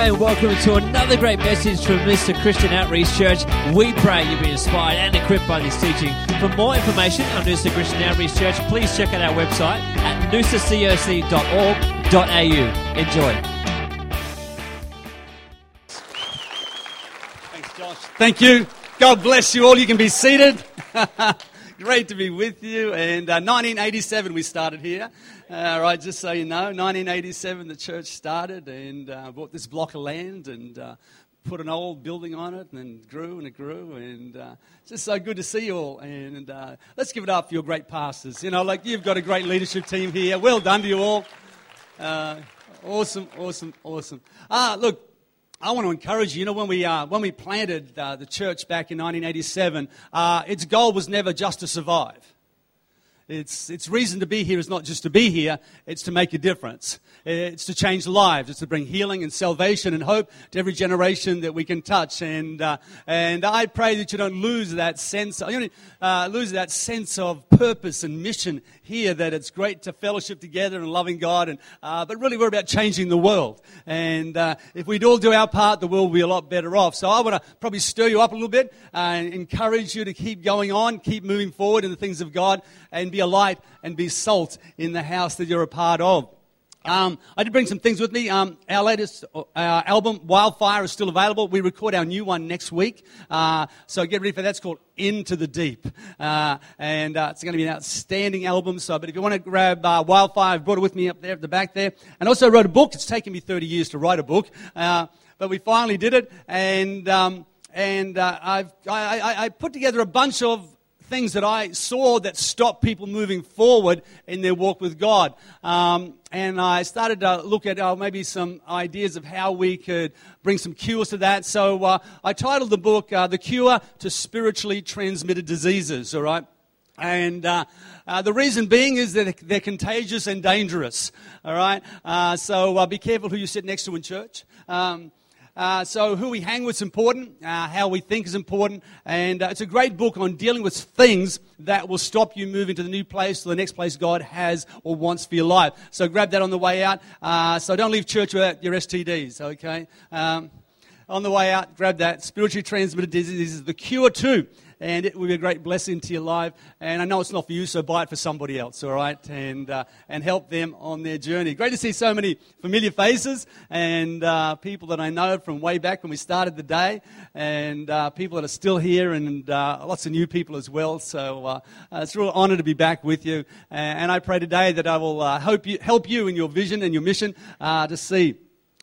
And welcome to another great message from Noosa Christian Outreach Church. We pray you be inspired and equipped by this teaching. For more information on Noosa Christian Outreach Church, please check out our website at noosacoc.org.au. Enjoy. Thanks, Josh. Thank you. God bless you all. You can be seated. Great to be with you. And uh, 1987 we started here. Uh, right, just so you know, 1987 the church started and uh, bought this block of land and uh, put an old building on it and grew and it grew. And uh, it's just so good to see you all. And uh, let's give it up for your great pastors. You know, like you've got a great leadership team here. Well done to you all. Uh, awesome, awesome, awesome. Ah, look, I want to encourage you. You know, when we, uh, when we planted uh, the church back in 1987, uh, its goal was never just to survive. Its, its reason to be here is not just to be here, it's to make a difference. It's to change lives. It's to bring healing and salvation and hope to every generation that we can touch. And, uh, and I pray that you don't lose that sense, uh, lose that sense of purpose and mission here, that it's great to fellowship together and loving God. And, uh, but really, we're about changing the world. And uh, if we'd all do our part, the world would be a lot better off. So I want to probably stir you up a little bit and encourage you to keep going on, keep moving forward in the things of God, and be a light and be salt in the house that you're a part of. Um, I did bring some things with me. Um, our latest uh, album, Wildfire, is still available. We record our new one next week. Uh, so get ready for that. It's called Into the Deep. Uh, and uh, it's going to be an outstanding album. So, but if you want to grab uh, Wildfire, I've brought it with me up there at the back there. And also wrote a book. It's taken me 30 years to write a book. Uh, but we finally did it. And, um, and I've, I, I, I put together a bunch of things that I saw that stopped people moving forward in their walk with God. Um, and I started to look at uh, maybe some ideas of how we could bring some cures to that. So uh, I titled the book uh, The Cure to Spiritually Transmitted Diseases, all right? And uh, uh, the reason being is that they're contagious and dangerous. All right? Uh, so uh, be careful who you sit next to in church. Um, uh, so, who we hang with is important, uh, how we think is important, and uh, it's a great book on dealing with things that will stop you moving to the new place, to the next place God has or wants for your life. So, grab that on the way out. Uh, so, don't leave church without your STDs, okay? Um, on the way out, grab that. Spiritually transmitted diseases, the cure too and it will be a great blessing to your life. And I know it's not for you, so buy it for somebody else, all right? And, uh, and help them on their journey. Great to see so many familiar faces and uh, people that I know from way back when we started the day, and uh, people that are still here, and uh, lots of new people as well. So uh, uh, it's a real honor to be back with you. And I pray today that I will hope you, help you in your vision and your mission to see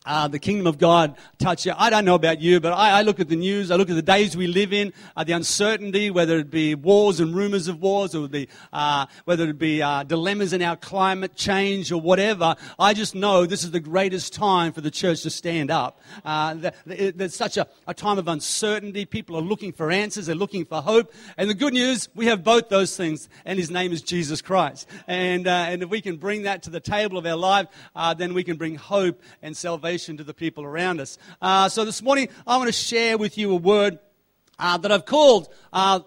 uh, the kingdom of God touch you. I don't know about you, but I, I look at the news, I look at the days we live in, uh, the uncertainty, whether it be wars and rumors of wars, or the, uh, whether it be uh, dilemmas in our climate change or whatever. I just know this is the greatest time for the church to stand up. Uh, there's such a, a time of uncertainty. People are looking for answers, they're looking for hope. And the good news, we have both those things, and his name is Jesus Christ. And, uh, and if we can bring that to the table of our life, then we can bring hope and salvation to the people around us. Uh, so this morning, I want to share with you a word uh, that I've called uh,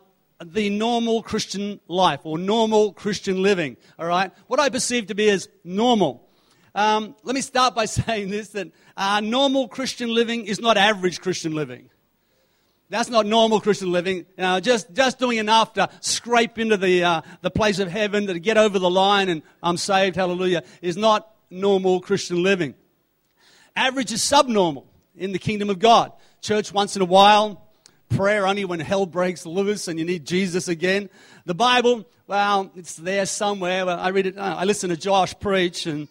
the normal Christian life or normal Christian living. All right? What I perceive to be as normal. Um, let me start by saying this that uh, normal Christian living is not average Christian living. That's not normal Christian living. You know, just, just doing enough to scrape into the, uh, the place of heaven, to get over the line and I'm saved, hallelujah, is not normal Christian living. Average is subnormal in the kingdom of God. Church once in a while, prayer only when hell breaks loose and you need Jesus again. The Bible, well, it's there somewhere. I read it, I listen to Josh preach and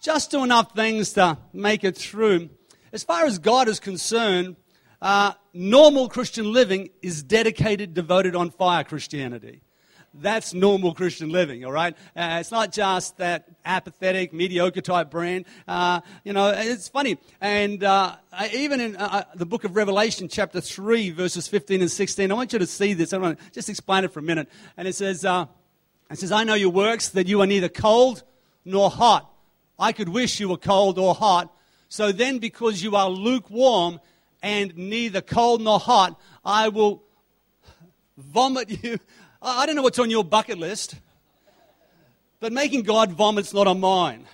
just do enough things to make it through. As far as God is concerned, uh, normal Christian living is dedicated, devoted, on fire Christianity. That's normal Christian living, all right? Uh, it's not just that apathetic, mediocre type brand. Uh, you know, it's funny. And uh, even in uh, uh, the book of Revelation, chapter 3, verses 15 and 16, I want you to see this. I want to just explain it for a minute. And it says, uh, it says, I know your works, that you are neither cold nor hot. I could wish you were cold or hot. So then, because you are lukewarm and neither cold nor hot, I will vomit you I don't know what's on your bucket list, but making God vomit's not on mine.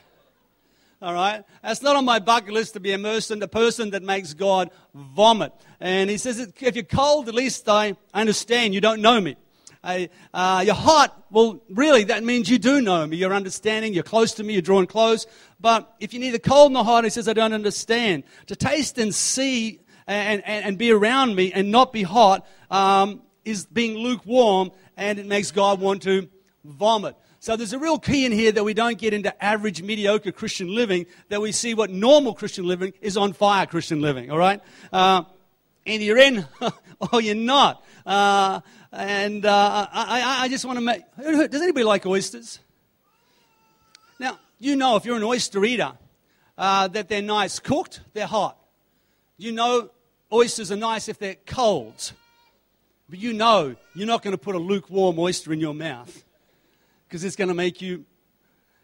All right? That's not on my bucket list to be a person, the person that makes God vomit. And he says, if you're cold, at least I understand you don't know me. I, uh, you're hot, well, really, that means you do know me. You're understanding, you're close to me, you're drawing close. But if you need neither cold nor hot, he says, I don't understand. To taste and see and, and, and be around me and not be hot um, is being lukewarm, and it makes God want to vomit. So there's a real key in here that we don't get into average, mediocre Christian living, that we see what normal Christian living is on fire Christian living, all right? Uh, and you're in or you're not. Uh, and uh, I, I, just want to make. Does anybody like oysters? Now, you know if you're an oyster eater uh, that they're nice cooked, they're hot. You know oysters are nice if they're cold. But you know you're not going to put a lukewarm oyster in your mouth because it's going to make you.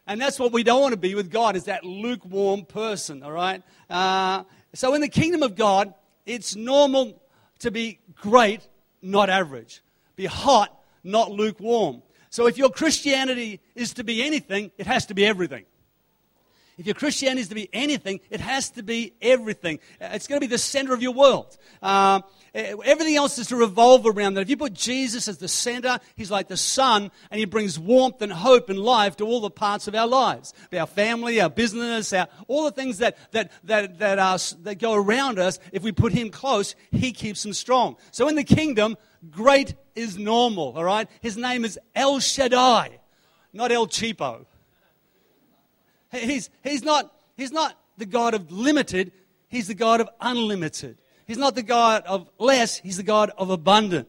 And that's what we don't want to be with God, is that lukewarm person, all right? Uh, so in the kingdom of God, it's normal to be great, not average. Be hot, not lukewarm. So if your Christianity is to be anything, it has to be everything. If your Christianity is to be anything, it has to be everything. It's going to be the center of your world. Uh, everything else is to revolve around that. If you put Jesus as the center, he's like the sun, and he brings warmth and hope and life to all the parts of our lives our family, our business, our, all the things that, that, that, that, are, that go around us. If we put him close, he keeps them strong. So in the kingdom, great is normal, all right? His name is El Shaddai, not El Cheapo. He's, he's, not, he's not the God of limited, he's the God of unlimited. He's not the God of less, he's the God of abundant.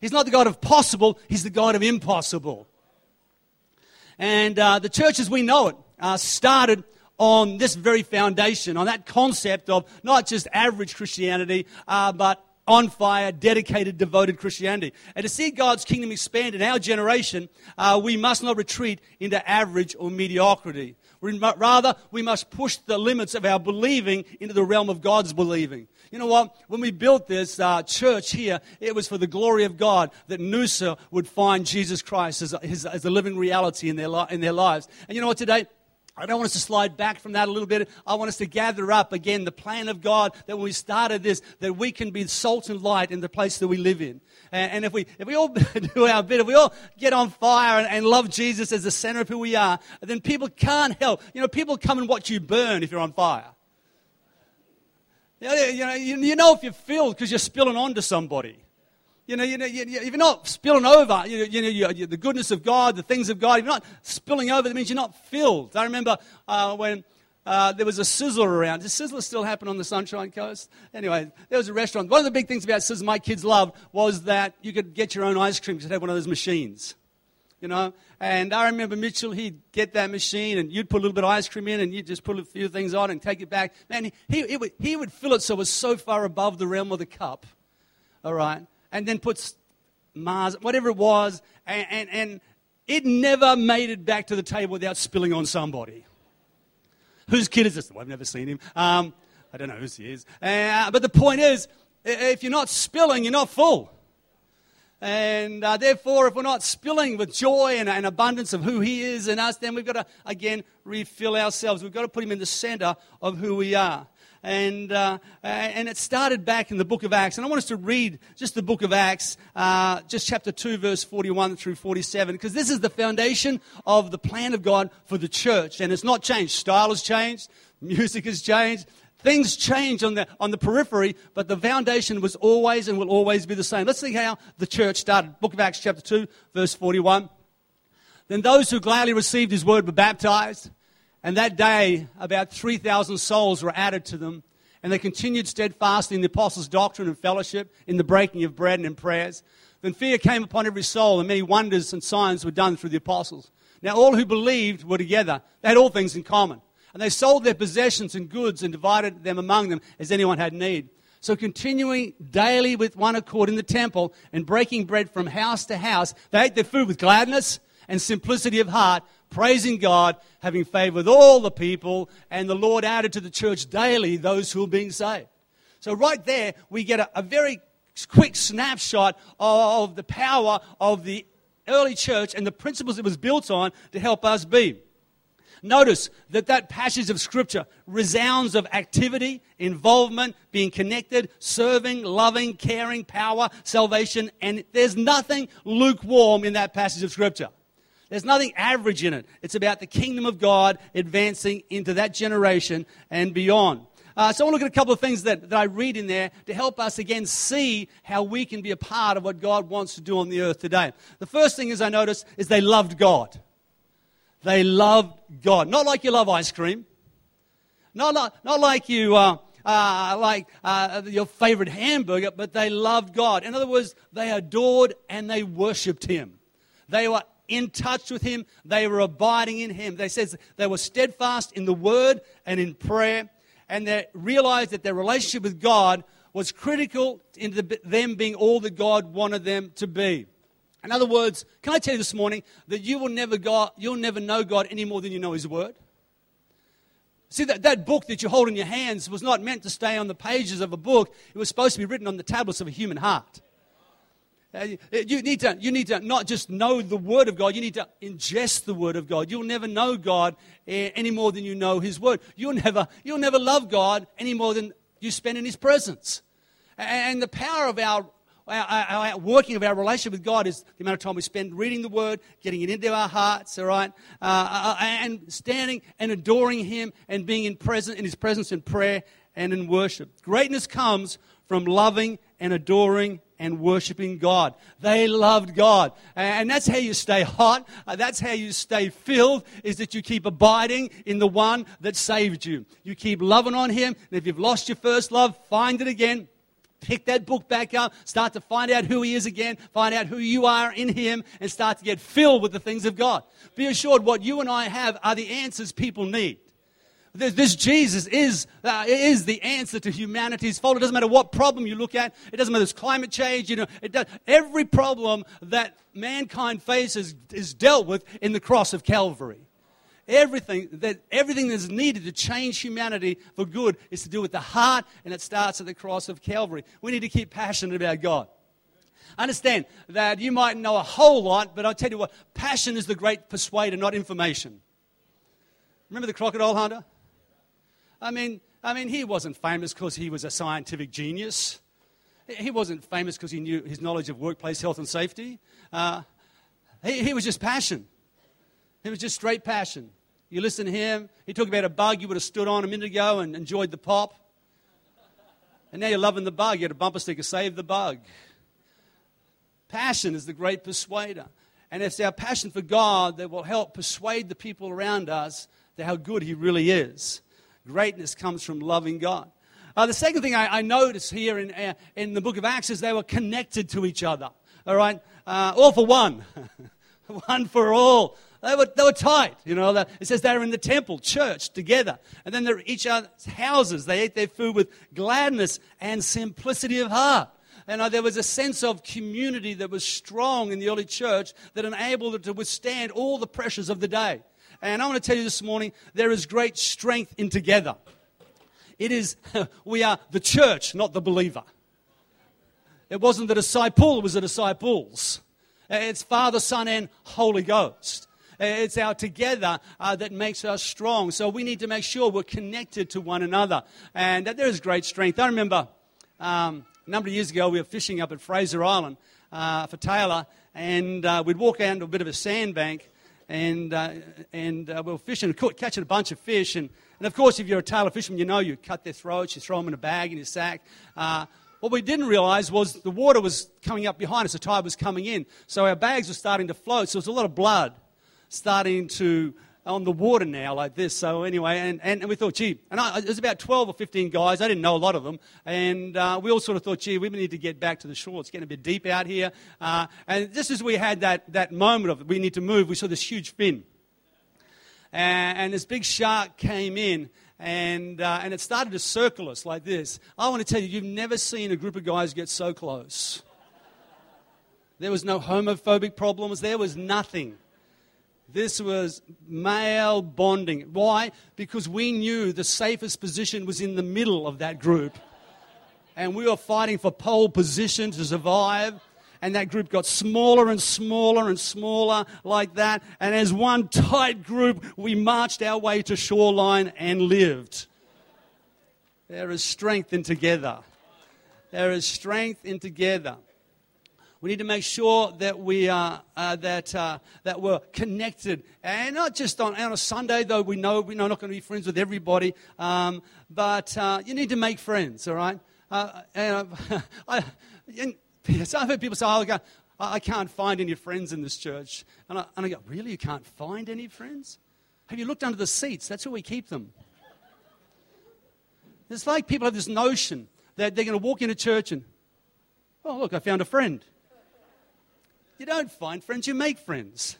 He's not the God of possible, he's the God of impossible. And uh, the church as we know it uh, started on this very foundation, on that concept of not just average Christianity, uh, but on fire, dedicated, devoted Christianity. And to see God's kingdom expand in our generation, uh, we must not retreat into average or mediocrity. Rather, we must push the limits of our believing into the realm of God's believing. You know what? When we built this uh, church here, it was for the glory of God that Noosa would find Jesus Christ as a, as a living reality in their, li- in their lives. And you know what? Today, I don't want us to slide back from that a little bit. I want us to gather up again the plan of God that when we started this, that we can be salt and light in the place that we live in. And, if, we, if we all do our bit, if we all get on fire and, and love Jesus as the center of who we are, then people can't help. You know, people come and watch you burn if you're on fire. You know, you know, you know if you're filled because you're spilling onto somebody. You know, you know, you, if you're not spilling over, you, you know, you, the goodness of God, the things of God, if you're not spilling over, that means you're not filled. I remember uh, when uh, there was a Sizzler around. Does Sizzler still happen on the Sunshine Coast? Anyway, there was a restaurant. One of the big things about Sizzler my kids loved was that you could get your own ice cream. You could have one of those machines, you know. And I remember Mitchell, he'd get that machine and you'd put a little bit of ice cream in and you'd just put a few things on and take it back. Man, he, he, would, he would fill it so it was so far above the realm of the cup. All right and then puts Mars, whatever it was, and, and, and it never made it back to the table without spilling on somebody. Whose kid is this? Well, I've never seen him. Um, I don't know whose he is. Uh, but the point is, if you're not spilling, you're not full. And uh, therefore, if we're not spilling with joy and, and, abundance of who He is in us, then we've got to, again, refill ourselves. We've got to put Him in the center of who we are and, uh, and it started back in the book of Acts. And I want us to read just the book of Acts, uh, just chapter 2, verse 41 through 47, because this is the foundation of the plan of God for the church. And it's not changed. Style has changed, music has changed. Things change on the, on the periphery, but the foundation was always and will always be the same. Let's see how the church started. Book of Acts, chapter 2, verse 41. Then those who gladly received his word were baptized. And that day, about 3,000 souls were added to them. And they continued steadfastly in the apostles' doctrine and fellowship, in the breaking of bread and in prayers. Then fear came upon every soul, and many wonders and signs were done through the apostles. Now all who believed were together. They had all things in common. And they sold their possessions and goods and divided them among them as anyone had need. So continuing daily with one accord in the temple and breaking bread from house to house, they ate their food with gladness and simplicity of heart, praising God, having favor with all the people, and the Lord added to the church daily those who were being saved. So, right there, we get a, a very quick snapshot of the power of the early church and the principles it was built on to help us be. Notice that that passage of Scripture resounds of activity, involvement, being connected, serving, loving, caring, power, salvation, and there's nothing lukewarm in that passage of Scripture. There's nothing average in it. It's about the kingdom of God advancing into that generation and beyond. Uh, so I want to look at a couple of things that, that I read in there to help us again see how we can be a part of what God wants to do on the earth today. The first thing is I notice is they loved God. They loved God. Not like you love ice cream. Not, not, not like you uh, uh, like uh, your favorite hamburger, but they loved God. In other words, they adored and they worshipped Him. They were in touch with Him. They were abiding in Him. They says they were steadfast in the Word and in prayer, and they realized that their relationship with God was critical into them being all that God wanted them to be. In other words, can I tell you this morning that you will never, God, you'll never know God any more than you know His Word? See, that, that book that you hold in your hands was not meant to stay on the pages of a book. It was supposed to be written on the tablets of a human heart. Uh, you, need to, you need to not just know the Word of God, you need to ingest the Word of God. You'll never know God uh, any more than you know His Word. You'll never, you'll never love God any more than you spend in His presence. And the power of our our, our, working of our relationship with God is the amount of time we spend reading the Word, getting it into our hearts, all right, uh, uh, uh, and standing and adoring Him and being in, present, in His presence in prayer and in worship. Greatness comes from loving and adoring and worshiping God. They loved God. And that's how you stay hot. Uh, that's how you stay filled, is that you keep abiding in the one that saved you. You keep loving on Him. And if you've lost your first love, find it again pick that book back up, start to find out who He is again, find out who you are in Him, and start to get filled with the things of God. Be assured what you and I have are the answers people need. This Jesus is, uh, is the answer to humanity's fault. It doesn't matter what problem you look at. It doesn't matter if it's climate change. You know, does, every problem that mankind faces is dealt with in the cross of Calvary everything that everything that's needed to change humanity for good is to do with the heart, and it starts at the cross of Calvary. We need to keep passionate about God. Understand that you might know a whole lot, but I'll tell you what, passion is the great persuader, not information. Remember the crocodile hunter? I mean, I mean, he wasn't famous because he was a scientific genius. He wasn't famous because he knew his knowledge of workplace health and safety. Uh, he, he was just passion. He was just straight passion. You listen to him. He talked about a bug you would have stood on a minute ago and enjoyed the pop. And now you're loving the bug. You had a bumper sticker, save the bug. Passion is the great persuader. And it's our passion for God that will help persuade the people around us to how good He really is. Greatness comes from loving God. Uh, the second thing I, I notice here in, uh, in the book of Acts is they were connected to each other. All right? Uh, all for one. one for all. They were, they were tight, you know. It says they were in the temple, church, together. And then they're each other's houses. They ate their food with gladness and simplicity of heart. And uh, there was a sense of community that was strong in the early church that enabled it to withstand all the pressures of the day. And I want to tell you this morning, there is great strength in together. It is, we are the church, not the believer. It wasn't the disciple, it was the disciples. It's Father, Son, and Holy Ghost. It's our together uh, that makes us strong. So we need to make sure we're connected to one another. And that there is great strength. I remember um, a number of years ago, we were fishing up at Fraser Island uh, for tailor, and uh, we'd walk out into a bit of a sandbank, and, uh, and uh, we were fishing, catching a bunch of fish. And, and of course, if you're a tailor fisherman, you know you cut their throats, you throw them in a bag in your sack. Uh, what we didn't realize was the water was coming up behind us, the tide was coming in. So our bags were starting to float, so there was a lot of blood starting to on the water now like this. So anyway, and, and, we thought, gee, and I, there's about 12 or 15 guys. I didn't know a lot of them. And uh, we all sort of thought, gee, we need to get back to the shore. It's getting a bit deep out here. Uh, and just as we had that, that moment of we need to move, we saw this huge fin. And, and this big shark came in and, uh, and it started to circle us like this. I want to tell you, you've never seen a group of guys get so close. There was no homophobic problems. There was nothing. This was male bonding. Why? Because we knew the safest position was in the middle of that group. And we were fighting for pole position to survive. and that group got smaller and smaller and smaller like that. And as one tight group, we marched our way to shoreline and lived. There is strength in together. There is strength in together. We need to make sure that we are uh, that uh, that we're connected, and not just on, on a Sunday. Though we know we're not going to be friends with everybody, um, but uh, you need to make friends. All right. Uh, and, I, and I've heard people say, "Oh, I can't find any friends in this church," and I, and I go, "Really? You can't find any friends? Have you looked under the seats? That's where we keep them." It's like people have this notion that they're going to walk into church and, oh, look, I found a friend. You don't find friends, you make friends.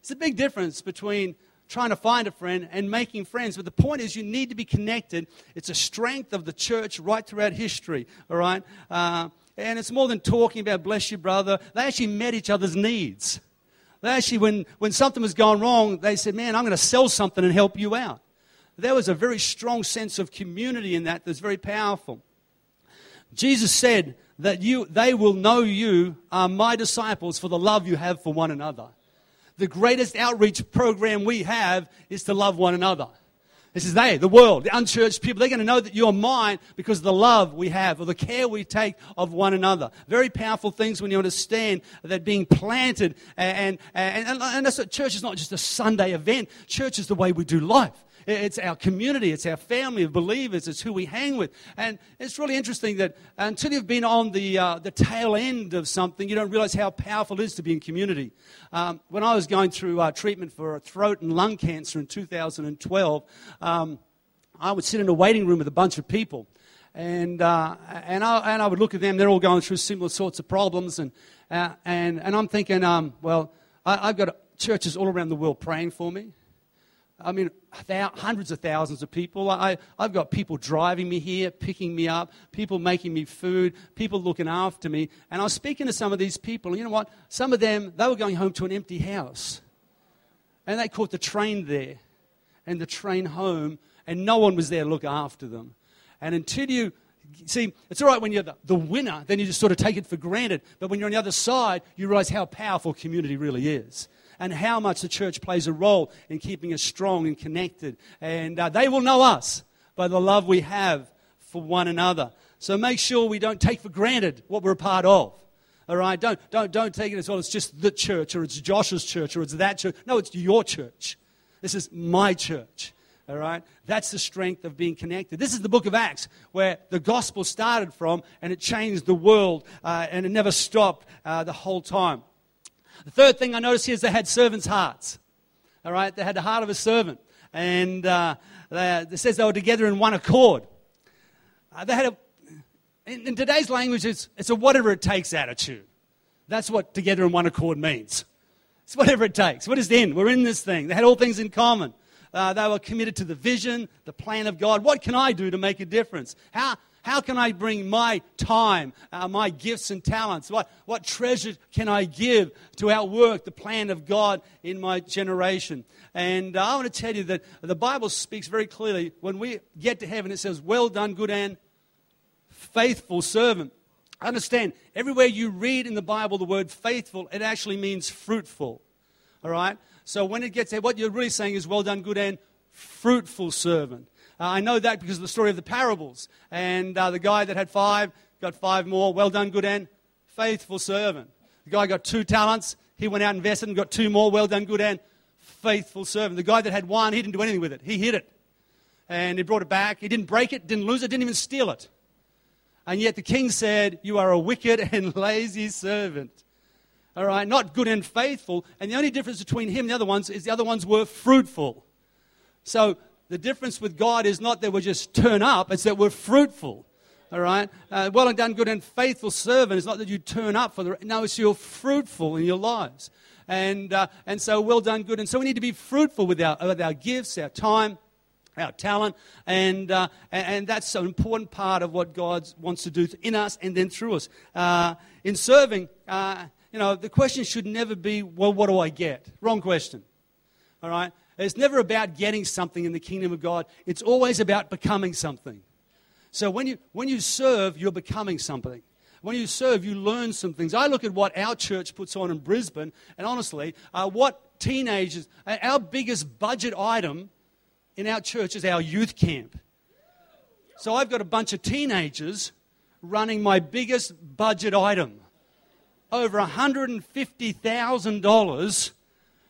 It's a big difference between trying to find a friend and making friends. But the point is, you need to be connected. It's a strength of the church right throughout history, all right? Uh, and it's more than talking about bless you, brother. They actually met each other's needs. They actually, when, when something was going wrong, they said, man, I'm going to sell something and help you out. There was a very strong sense of community in that that's very powerful. Jesus said that you, they will know you are my disciples for the love you have for one another. The greatest outreach program we have is to love one another. This is they, the world, the unchurched people. They're going to know that you're mine because of the love we have or the care we take of one another. Very powerful things when you understand that being planted and, and, and, and that's what church is not just a Sunday event. Church is the way we do life. It's our community, it's our family of believers, it's who we hang with. And it's really interesting that until you've been on the, uh, the tail end of something, you don't realize how powerful it is to be in community. Um, when I was going through uh, treatment for throat and lung cancer in 2012, um, I would sit in a waiting room with a bunch of people. And, uh, and, I, and I would look at them, they're all going through similar sorts of problems. And, uh, and, and I'm thinking, um, well, I, I've got churches all around the world praying for me. I mean, hundreds of thousands of people. I, I've got people driving me here, picking me up, people making me food, people looking after me. And I was speaking to some of these people, and you know what? Some of them, they were going home to an empty house. And they caught the train there and the train home, and no one was there to look after them. And until you see, it's all right when you're the, the winner, then you just sort of take it for granted. But when you're on the other side, you realize how powerful community really is and how much the church plays a role in keeping us strong and connected. And uh, they will know us by the love we have for one another. So make sure we don't take for granted what we're a part of. All right? Don't, don't, don't take it as well, it's just the church or it's Josh's church or it's that church. No, it's your church. This is my church. All right? That's the strength of being connected. This is the book of Acts where the gospel started from and it changed the world uh, and it never stopped uh, the whole time. The third thing I noticed here is they had servants' hearts. All right, they had the heart of a servant. And uh, they, it says they were together in one accord. Uh, they had a, in, in today's language, it's, it's a whatever it takes attitude. That's what together in one accord means. It's whatever it takes. What is in? We're in this thing. They had all things in common. Uh, they were committed to the vision, the plan of God. What can I do to make a difference? How, how can I bring my time, uh, my gifts and talents? What, what treasure can I give to outwork the plan of God in my generation? And uh, I want to tell you that the Bible speaks very clearly. When we get to heaven, it says, Well done, good and faithful servant. Understand, everywhere you read in the Bible the word faithful, it actually means fruitful. All right? So when it gets there, what you're really saying is, Well done, good and fruitful servant. Uh, I know that because of the story of the parables. And uh, the guy that had five got five more. Well done, good and faithful servant. The guy got two talents. He went out and invested and got two more. Well done, good and faithful servant. The guy that had one, he didn't do anything with it. He hid it. And he brought it back. He didn't break it, didn't lose it, didn't even steal it. And yet the king said, You are a wicked and lazy servant. All right, not good and faithful. And the only difference between him and the other ones is the other ones were fruitful. So the difference with God is not that we just turn up, it's that we're fruitful. All right? Uh, well done, good and faithful servant. It's not that you turn up for the. No, it's you're fruitful in your lives. And, uh, and so, well done, good. And so, we need to be fruitful with our, with our gifts, our time, our talent. And, uh, and, and, that's an important part of what God wants to do in us and then through us. Uh, in serving, uh, you know, the question should never be, well, what do I get? Wrong question. All right? It's never about getting something in the kingdom of God, it's always about becoming something. So when you, when you serve, you're becoming something. When you serve, you learn some things. I look at what our church puts on in Brisbane, and honestly, uh, what teenagers, uh, our biggest budget item in our church is our youth camp. So I've got a bunch of teenagers running my biggest budget item. Over $150,000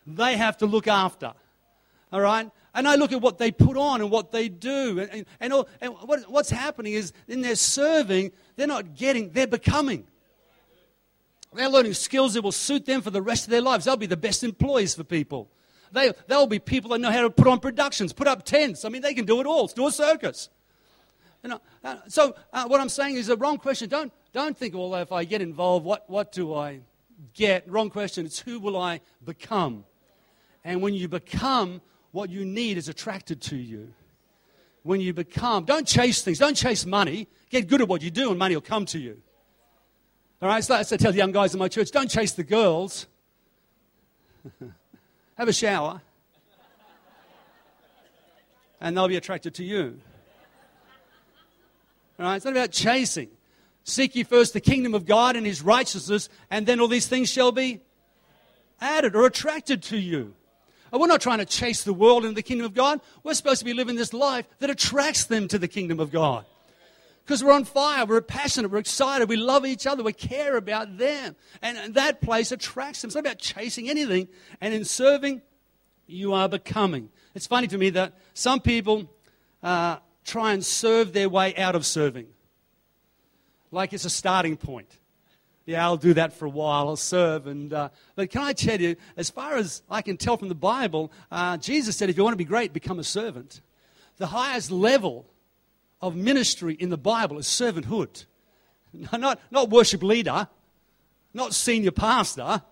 they have to look after. All right? And I look at what they put on and what they do. And, and, and, all, and what, what's happening is in their serving, they're not getting, they're becoming. They're learning skills that will suit them for the rest of their lives. They'll be the best employees for people. They, they'll be people that know how to put on productions, put up tents. I mean, they can do it all. do a circus. You know, uh, so uh, what I'm saying is a wrong question. Don't, don't think, well, if I get involved, what, what do I get? Wrong question. It's who will I become? And when you become, what you need is attracted to you. When you become, don't chase things, don't chase money. Get good at what you do, and money will come to you. All right, so I tell the young guys in my church don't chase the girls, have a shower, and they'll be attracted to you. All right, it's not about chasing. Seek ye first the kingdom of God and his righteousness, and then all these things shall be added or attracted to you. And we're not trying to chase the world into the kingdom of God. We're supposed to be living this life that attracts them to the kingdom of God. Because we're on fire, we're passionate, we're excited, we love each other, we care about them. And that place attracts them. It's not about chasing anything. And in serving, you are becoming. It's funny to me that some people uh, try and serve their way out of serving, like it's a starting point yeah, I'll do that for a while. I'll serve. And, uh, but can I tell you, as far as I can tell from the Bible, uh, Jesus said, if you want to be great, become a servant. The highest level of ministry in the Bible is servanthood. Not, not worship leader, not senior pastor,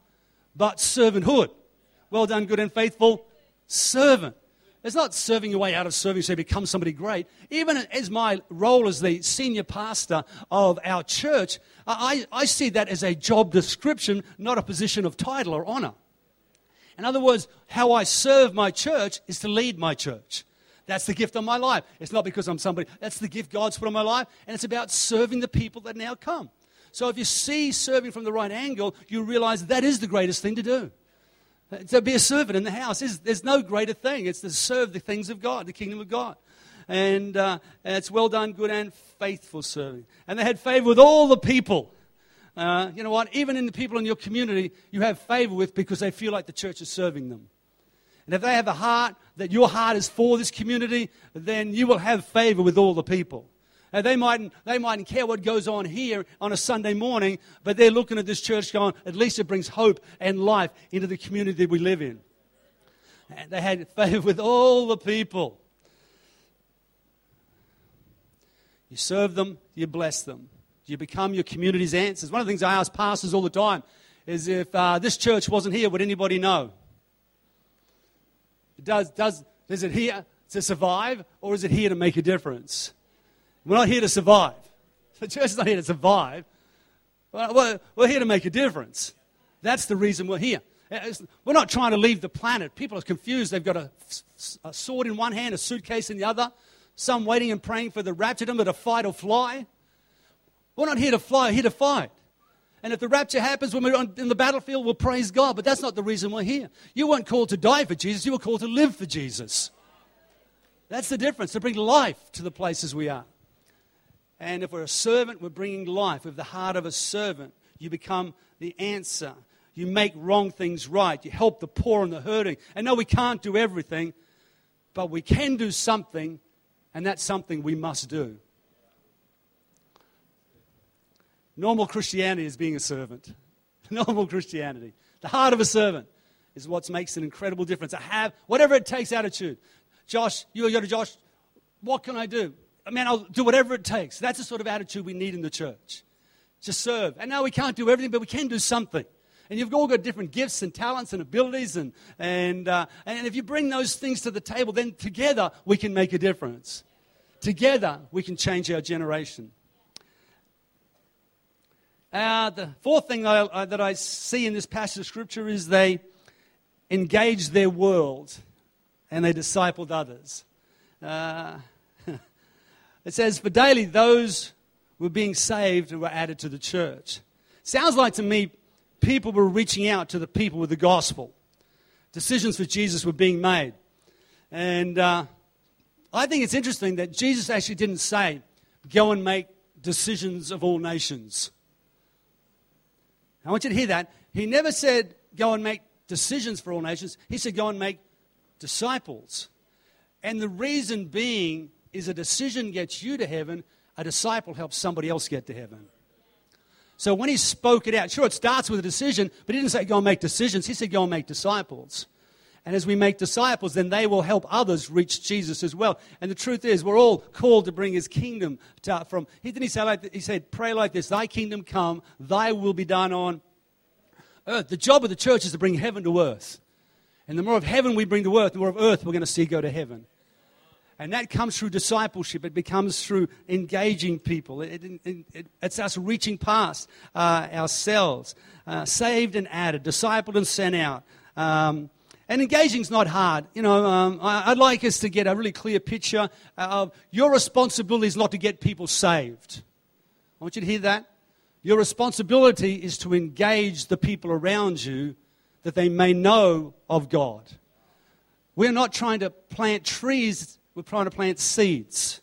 but servanthood. Well done, good and faithful servant. It's not serving your way out of serving so you become somebody great. Even as my role as the senior pastor of our church, I, I see that as a job description, not a position of title or honor. In other words, how I serve my church is to lead my church. That's the gift of my life. It's not because I'm somebody, that's the gift God's put on my life, and it's about serving the people that now come. So if you see serving from the right angle, you realize that is the greatest thing to do. To be a servant in the house is there's no greater thing. It's to serve the things of God, the kingdom of God. And, uh, and it's well done, good and faithful serving. And they had favor with all the people. Uh, you know what? Even in the people in your community, you have favor with because they feel like the church is serving them. And if they have a heart that your heart is for this community, then you will have favor with all the people. Uh, they, mightn't, they mightn't care what goes on here on a Sunday morning, but they're looking at this church going, at least it brings hope and life into the community we live in. And they had favor with all the people. You serve them, you bless them. You become your community's answers. One of the things I ask pastors all the time is if uh, this church wasn't here, would anybody know? Does, does, is it here to survive or is it here to make a difference? We're not here to survive. The church is not here to survive. We're here to make a difference. That's the reason we're here. Uh, we're not trying to leave the planet. People are confused. They've got a, a sword in one hand, a suitcase in the other. Some waiting and praying for the rapture, them to fight or fly. We're not here to fly, we're here to fight. And if the rapture happens when we're on, in the battlefield, we'll praise God. But that's not the reason we're here. You weren't called to die for Jesus, you were called to live for Jesus. That's the difference, to bring life to the places we are. And if we're a servant, we're bringing life. With the heart of a servant, you become the answer. You make wrong things right. You help the poor and the hurting. And no, we can't do everything, but we can do something, and that's something we must do. Normal Christianity is being a servant. Normal Christianity. The heart of a servant is what makes an incredible difference. I have whatever it takes attitude. Josh, you go to Josh, what can I do? Man, I'll do whatever it takes. That's the sort of attitude we need in the church to serve. And now we can't do everything, but we can do something. And you've all got different gifts and talents and abilities. And, and, uh, and if you bring those things to the table, then together we can make a difference. Together we can change our generation. Uh, the fourth thing I, uh, that I see in this passage of Scripture is they engaged their world and they discipled others. Uh, it says, For daily those were being saved and were added to the church. Sounds like to me people were reaching out to the people with the gospel. Decisions for Jesus were being made. And uh, I think it's interesting that Jesus actually didn't say, go and make decisions of all nations. I want you to hear that. He never said, go and make decisions for all nations. He said, go and make disciples. And the reason being is a decision gets you to heaven, a disciple helps somebody else get to heaven. So when he spoke it out, sure, it starts with a decision, but he didn't say go and make decisions. He said go and make disciples. And as we make disciples, then they will help others reach Jesus as well. And the truth is, we're all called to bring his kingdom to, from. He didn't say like he said, pray like this: Thy kingdom come, Thy will be done on earth. The job of the church is to bring heaven to earth. And the more of heaven we bring to earth, the more of earth we're going to see go to heaven. And that comes through discipleship. It becomes through engaging people. It, it, it, it's us reaching past uh, ourselves. Uh, saved and added, discipled and sent out. Um, and engaging is not hard. You know, um, I, would like us to get a really clear picture of your responsibility is not to get people saved. I want you to hear that. Your responsibility is to engage the people around you that they may know of God. We're not trying to plant trees we're trying to plant seeds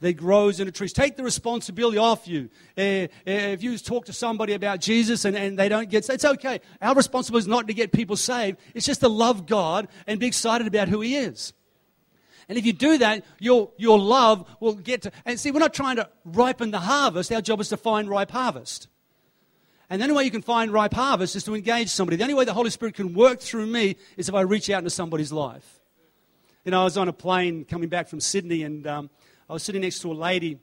that grows into trees. Take the responsibility off you. Uh, if you talk to somebody about Jesus and, and they don't get it's okay. Our responsibility is not to get people saved. It's just to love God and be excited about who He is. And if you do that, your, your love will get to. And see, we're not trying to ripen the harvest. Our job is to find ripe harvest. And the only way you can find ripe harvest is to engage somebody. The only way the Holy Spirit can work through me is if I reach out into somebody's life. You know, I was on a plane coming back from Sydney, and um, I was sitting next to a lady,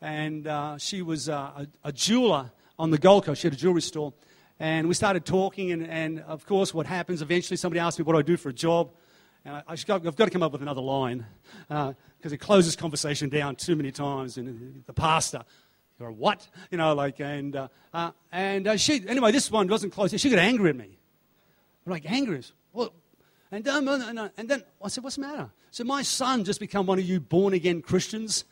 and uh, she was uh, a, a, jeweler on the Gold Coast. She had a jewelry store. And we started talking, and, and of course, what happens eventually, somebody asked me what do I do for a job. And I, have got, got, to come up with another line because uh, it closes conversation down too many times. And the pastor, or what? You know, like, and, uh, uh, and uh, she, anyway, this one wasn't close. She got angry at me. I'm like, angry? Well, and, um, and then I said, What's the matter? So my son just become one of you born again Christians.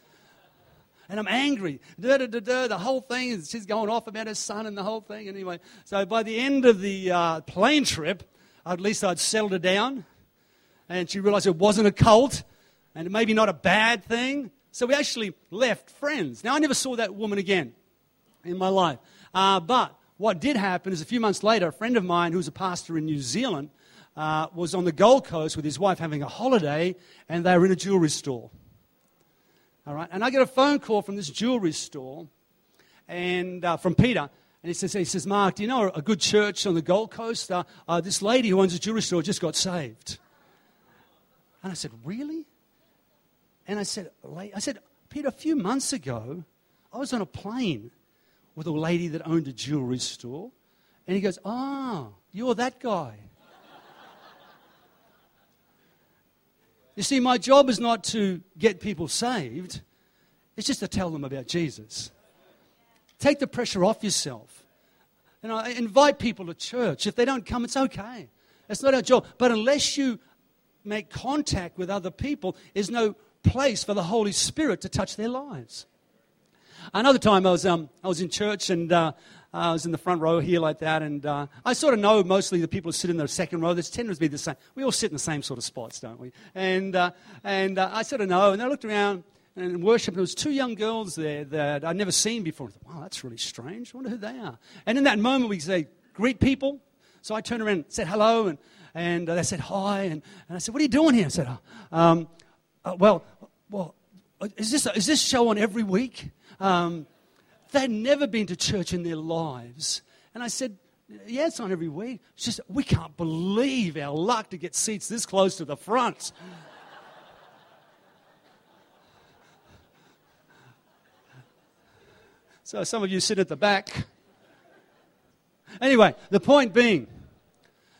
And I'm angry. Da, da, da, da, the whole thing, she's going off about her son and the whole thing. Anyway, so by the end of the uh, plane trip, at least I'd settled her down. And she realized it wasn't a cult and maybe not a bad thing. So we actually left friends. Now, I never saw that woman again in my life. Uh, but what did happen is a few months later, a friend of mine who was a pastor in New Zealand uh, was on the Gold Coast with his wife having a holiday, and they were in a jewelry store. All right, and I get a phone call from this jewelry store, and uh, from Peter, and he says, he says, Mark, do you know a good church on the Gold Coast? Uh, uh, this lady who owns a jewelry store just got saved. And I said, really? And I said, I said, Peter, a few months ago, I was on a plane with a lady that owned a jewelry store. And he goes, ah, oh, you're that guy. You see, my job is not to get people saved, it's just to tell them about Jesus. Take the pressure off yourself. You know, invite people to church. If they don't come, it's okay. It's not our job. But unless you make contact with other people, there's no place for the Holy Spirit to touch their lives. Another time I was, um, I was in church and uh, I was in the front row here like that, and uh, I sort of know mostly the people who sit in the second row. There's tend to be the same. We all sit in the same sort of spots, don't we? And, uh, and uh, I sort of know, and I looked around and worship, and there was two young girls there that I'd never seen before. I thought, wow, that's really strange. I wonder who they are. And in that moment, we say, greet people. So I turned around and said hello, and, and they said hi, and, and I said, what are you doing here? I said, um, uh, well, well, is this, is this show on every week? Um, They'd never been to church in their lives. And I said, Yeah, it's not every week. It's just, we can't believe our luck to get seats this close to the front. so some of you sit at the back. Anyway, the point being,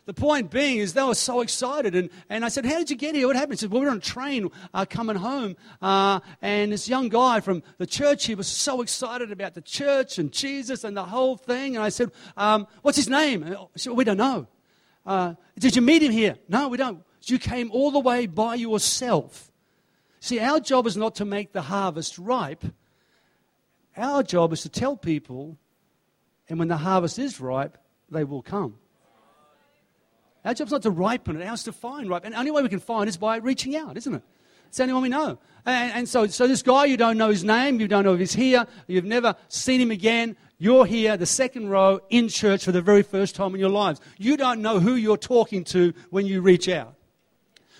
the point being is they were so excited. And, and I said, How did you get here? What happened? He said, Well, we were on a train uh, coming home. Uh, and this young guy from the church, he was so excited about the church and Jesus and the whole thing. And I said, um, What's his name? He said, well, We don't know. Uh, did you meet him here? No, we don't. You came all the way by yourself. See, our job is not to make the harvest ripe. Our job is to tell people, and when the harvest is ripe, they will come. Our job's not to ripen it, ours to find ripe. And the only way we can find is by reaching out, isn't it? It's the only one we know. And, and, so, so this guy, you don't know his name, you don't know if he's here, you've never seen him again. You're here, the second row, in church for the very first time in your lives. You don't know who you're talking to when you reach out.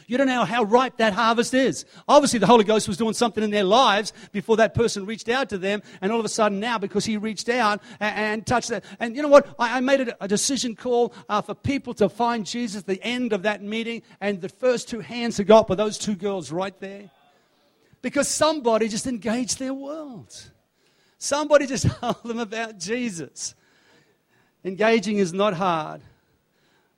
You don't know how ripe that harvest is. Obviously, the Holy Ghost was doing something in their lives before that person reached out to them, and all of a sudden now, because he reached out and, and touched that. And you know what? I, I made a, a, decision call uh, for people to find Jesus at the end of that meeting, and the first two hands I got were those two girls right there. Because somebody just engaged their world. Somebody just told them about Jesus. Engaging is not hard.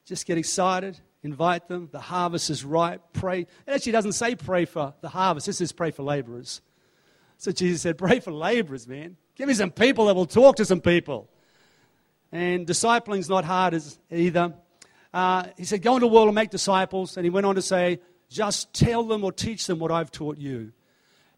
Just get excited invite them. The harvest is ripe. Pray. It actually doesn't say pray for the harvest, it says pray for laborers. So Jesus said, Pray for laborers, man. Give me some people that will talk to some people. And discipling's not hard either. Uh, he said, Go into the world and make disciples. And he went on to say, Just tell them or teach them what I've taught you.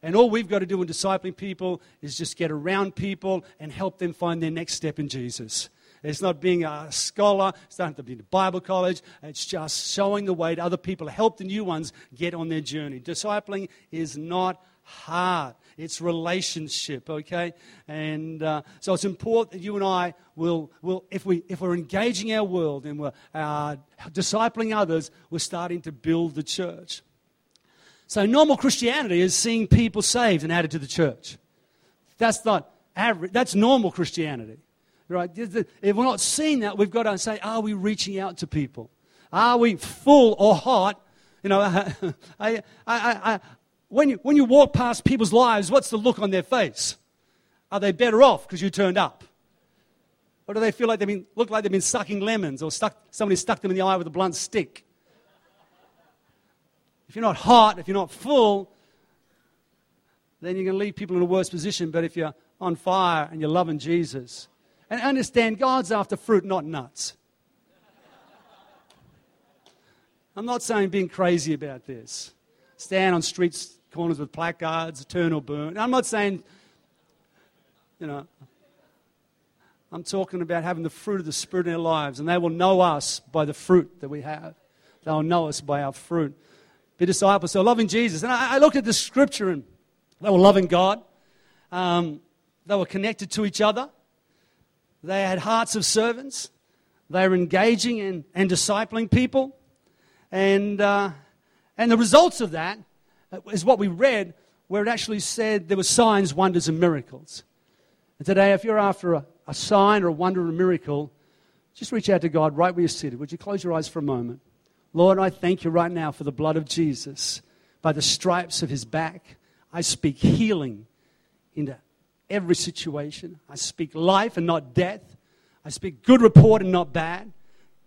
And all we've got to do in discipling people is just get around people and help them find their next step in Jesus. It's not being a scholar. It's not to be in Bible college. It's just showing the way to other people, to help the new ones get on their journey. Discipling is not hard. It's relationship, okay? And uh, so it's important that you and I will, will if, we, if we're engaging our world and we're uh, discipling others, we're starting to build the church. So normal Christianity is seeing people saved and added to the church. That's not average. That's normal Christianity. Right? If we're not seeing that, we've got to say, are we reaching out to people? Are we full or hot? You know, I, I, I, when, you, when you walk past people's lives, what's the look on their face? Are they better off because you turned up? Or do they feel like they've been, look like they've been sucking lemons or stuck, somebody stuck them in the eye with a blunt stick? If you're not hot, if you're not full, then you're going to leave people in a worse position. But if you're on fire and you're loving Jesus, and understand God's after fruit, not nuts. I'm not saying being crazy about this. Stand on streets, corners with placards, or burn. I'm not saying, you know, I'm talking about having the fruit of the Spirit in our lives, and they will know us by the fruit that we have. They'll know us by our fruit. Be disciples. So loving Jesus. And I, I looked at the scripture, and they were loving God. Um, they were connected to each other. They had hearts of servants. They were engaging and, and discipling people. And, uh, and the results of that is what we read, where it actually said there were signs, wonders, and miracles. And today, if you're after a, a sign or a wonder or a miracle, just reach out to God right where you're seated. Would you close your eyes for a moment? Lord, I thank you right now for the blood of Jesus. By the stripes of his back, I speak healing into every situation. I speak life and not death. I speak good report and not bad.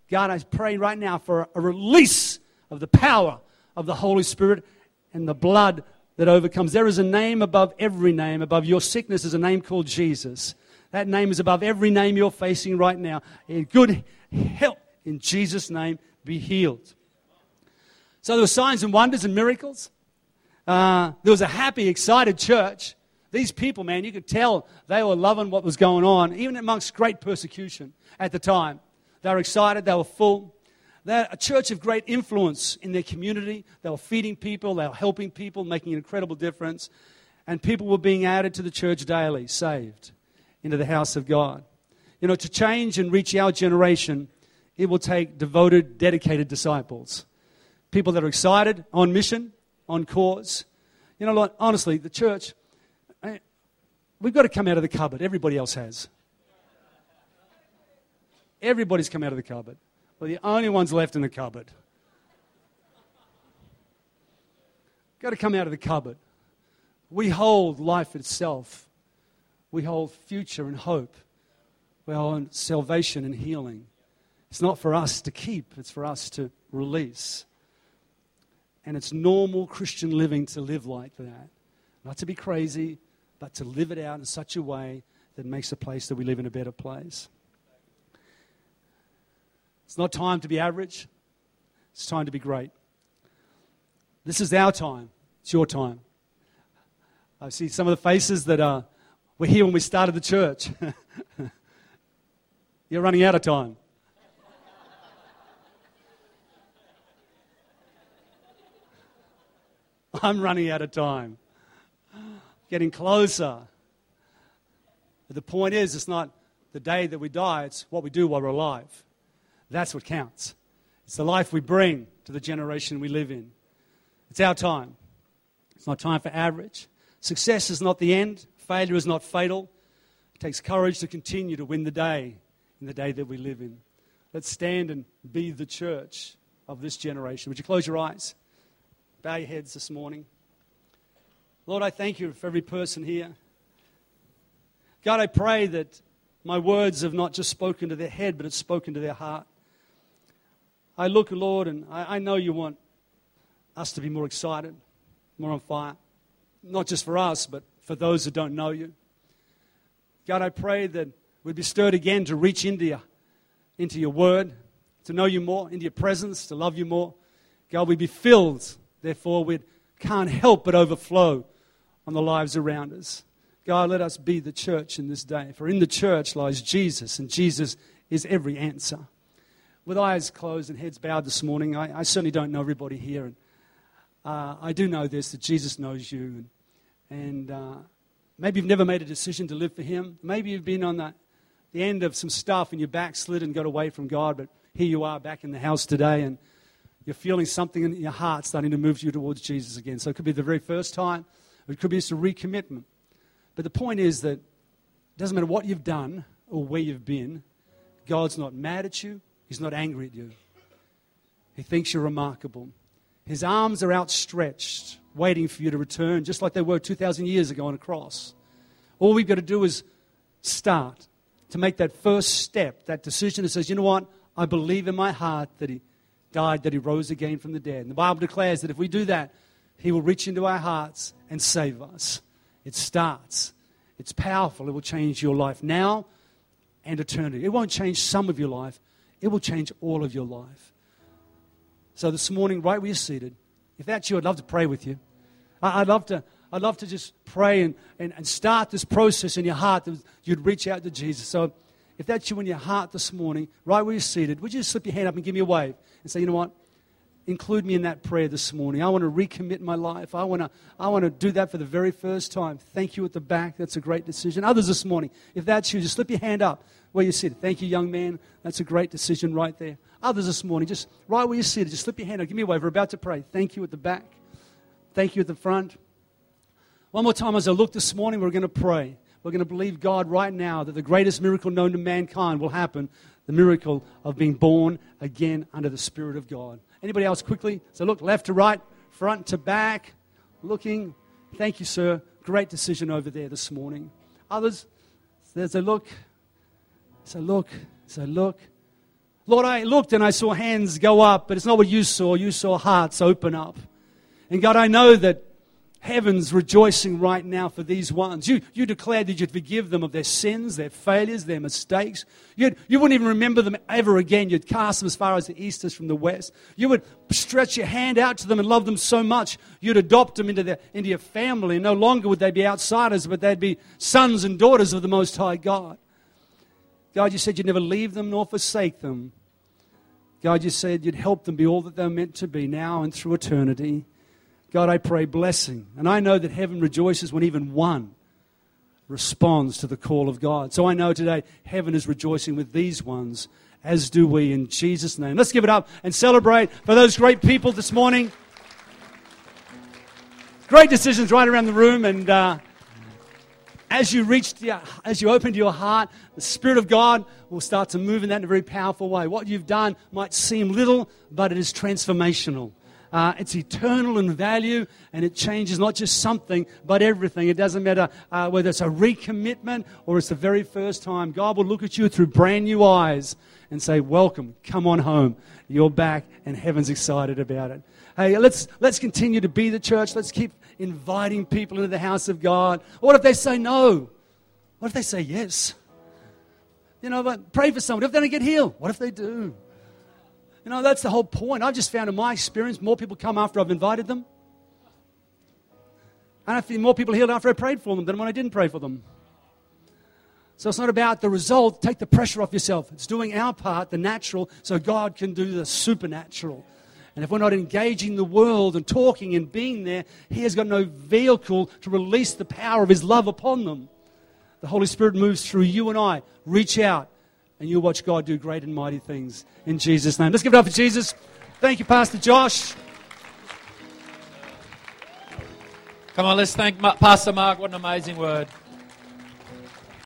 God, I pray right now for a release of the power of the Holy Spirit and the blood that overcomes. There is a name above every name. Above your sickness is a name called Jesus. That name is above every name you're facing right now. In good help in Jesus' name, be healed. So there were signs and wonders and miracles. Uh, there was a happy, excited church. These people, man, you could tell they were loving what was going on, even amongst great persecution at the time. They were excited, they were full. They're a church of great influence in their community. They were feeding people, they were helping people, making an incredible difference. And people were being added to the church daily, saved into the house of God. You know, to change and reach our generation, it will take devoted, dedicated disciples. People that are excited, on mission, on cause. You know, honestly, the church, Eh, we've got to come out of the cupboard. Everybody else has. Everybody's come out of the cupboard. We're the only ones left in the cupboard. Got to come out of the cupboard. We hold life itself. We hold future and hope. We hold salvation and healing. It's not for us to keep, it's for us to release. And it's normal Christian living to live like that. Not to be crazy, but to live it out in such a way that makes the place that we live in a better place. It's not time to be average, it's time to be great. This is our time, it's your time. I see some of the faces that are were here when we started the church. You're running out of time. I'm running out of time. Getting closer. But the point is, it's not the day that we die, it's what we do while we're alive. That's what counts. It's the life we bring to the generation we live in. It's our time. It's not time for average. Success is not the end, failure is not fatal. It takes courage to continue to win the day in the day that we live in. Let's stand and be the church of this generation. Would you close your eyes? Bow your heads this morning. Lord, I thank you for every person here. God, I pray that my words have not just spoken to their head, but it's spoken to their heart. I look, Lord, and I, I know you want us to be more excited, more on fire. Not just for us, but for those who don't know you. God, I pray that we'd be stirred again to reach into you, into your word, to know you more, into your presence, to love you more. God, we'd be filled, therefore, we can't help but overflow on the lives around us. God, let us be the church in this day. For in the church lies Jesus, and Jesus is every answer. With eyes closed and heads bowed this morning, I, I certainly don't know everybody here. And uh, I do know this that Jesus knows you. And, and uh, maybe you've never made a decision to live for Him. Maybe you've been on the, the end of some stuff and you backslid and got away from God, but here you are back in the house today and you're feeling something in your heart starting to move you towards Jesus again. So it could be the very first time, it could be just a recommitment. But the point is that it doesn't matter what you've done or where you've been, God's not mad at you, He's not angry at you. He thinks you're remarkable. His arms are outstretched, waiting for you to return, just like they were 2,000 years ago on a cross. All we've got to do is start to make that first step, that decision that says, you know what? I believe in my heart that He died, that He rose again from the dead. And the Bible declares that if we do that, He will reach into our hearts and save us. It starts. It's powerful. It will change your life now and eternity. It won't change some of your life, it will change all of your life. So this morning, right where you're seated, if that's you, I'd love to pray with you. I'd love to, I'd love to just pray and, and, and start this process in your heart that you'd reach out to Jesus. So if that's you in your heart this morning, right where you're seated, would you just slip your hand up and give me a wave and say, you know what? Include me in that prayer this morning. I want to recommit my life. I want to, I want to do that for the very first time. Thank you at the back. That's a great decision. Others this morning, if that's you, just slip your hand up where you sit. Thank you, young man. That's a great decision right there. Others this morning, just right where you sit, just slip your hand up. Give me a wave. We're about to pray. Thank you at the back. Thank you at the front. One more time as I look this morning, we're going to pray. We're going to believe God right now that the greatest miracle known to mankind will happen the miracle of being born again under the Spirit of God. Anybody else quickly? So look left to right, front to back, looking. Thank you, sir. Great decision over there this morning. Others, there's a look. So look. So look. Lord, I looked and I saw hands go up, but it's not what you saw. You saw hearts open up. And God, I know that heaven's rejoicing right now for these ones. You, you declared that you'd forgive them of their sins, their failures, their mistakes. You'd, you wouldn't even remember them ever again. You'd cast them as far as the east is from the west. You would stretch your hand out to them and love them so much, you'd adopt them into, their, into your family. No longer would they be outsiders, but they'd be sons and daughters of the Most High God. God, you said you'd never leave them nor forsake them. God, you said you'd help them be all that they're meant to be now and through eternity. God, I pray blessing. And I know that heaven rejoices when even one responds to the call of God. So I know today heaven is rejoicing with these ones, as do we in Jesus' name. Let's give it up and celebrate for those great people this morning. Great decisions right around the room, and uh, as you reach, the, as you open to your heart, the Spirit of God will start to move in that in a very powerful way. What you've done might seem little, but it is transformational. Uh, it's eternal in value, and it changes not just something, but everything. It doesn't matter uh, whether it's a recommitment or it's the very first time. God will look at you through brand new eyes and say, Welcome, come on home. You're back, and heaven's excited about it. Hey, let's, let's continue to be the church. Let's keep inviting people into the house of God. What if they say no? What if they say yes? You know, but pray for someone. What if they don't get healed? What if they do? You know, that's the whole point. I've just found in my experience more people come after I've invited them. And I feel more people healed after I prayed for them than when I didn't pray for them. So it's not about the result. Take the pressure off yourself. It's doing our part, the natural, so God can do the supernatural. And if we're not engaging the world and talking and being there, He has got no vehicle to release the power of His love upon them. The Holy Spirit moves through you and I. Reach out, and you'll watch God do great and mighty things in Jesus' name. Let's give it up for Jesus. Thank you, Pastor Josh. Come on, let's thank Pastor Mark. What an amazing word.